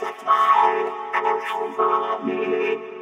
To my emotions on me.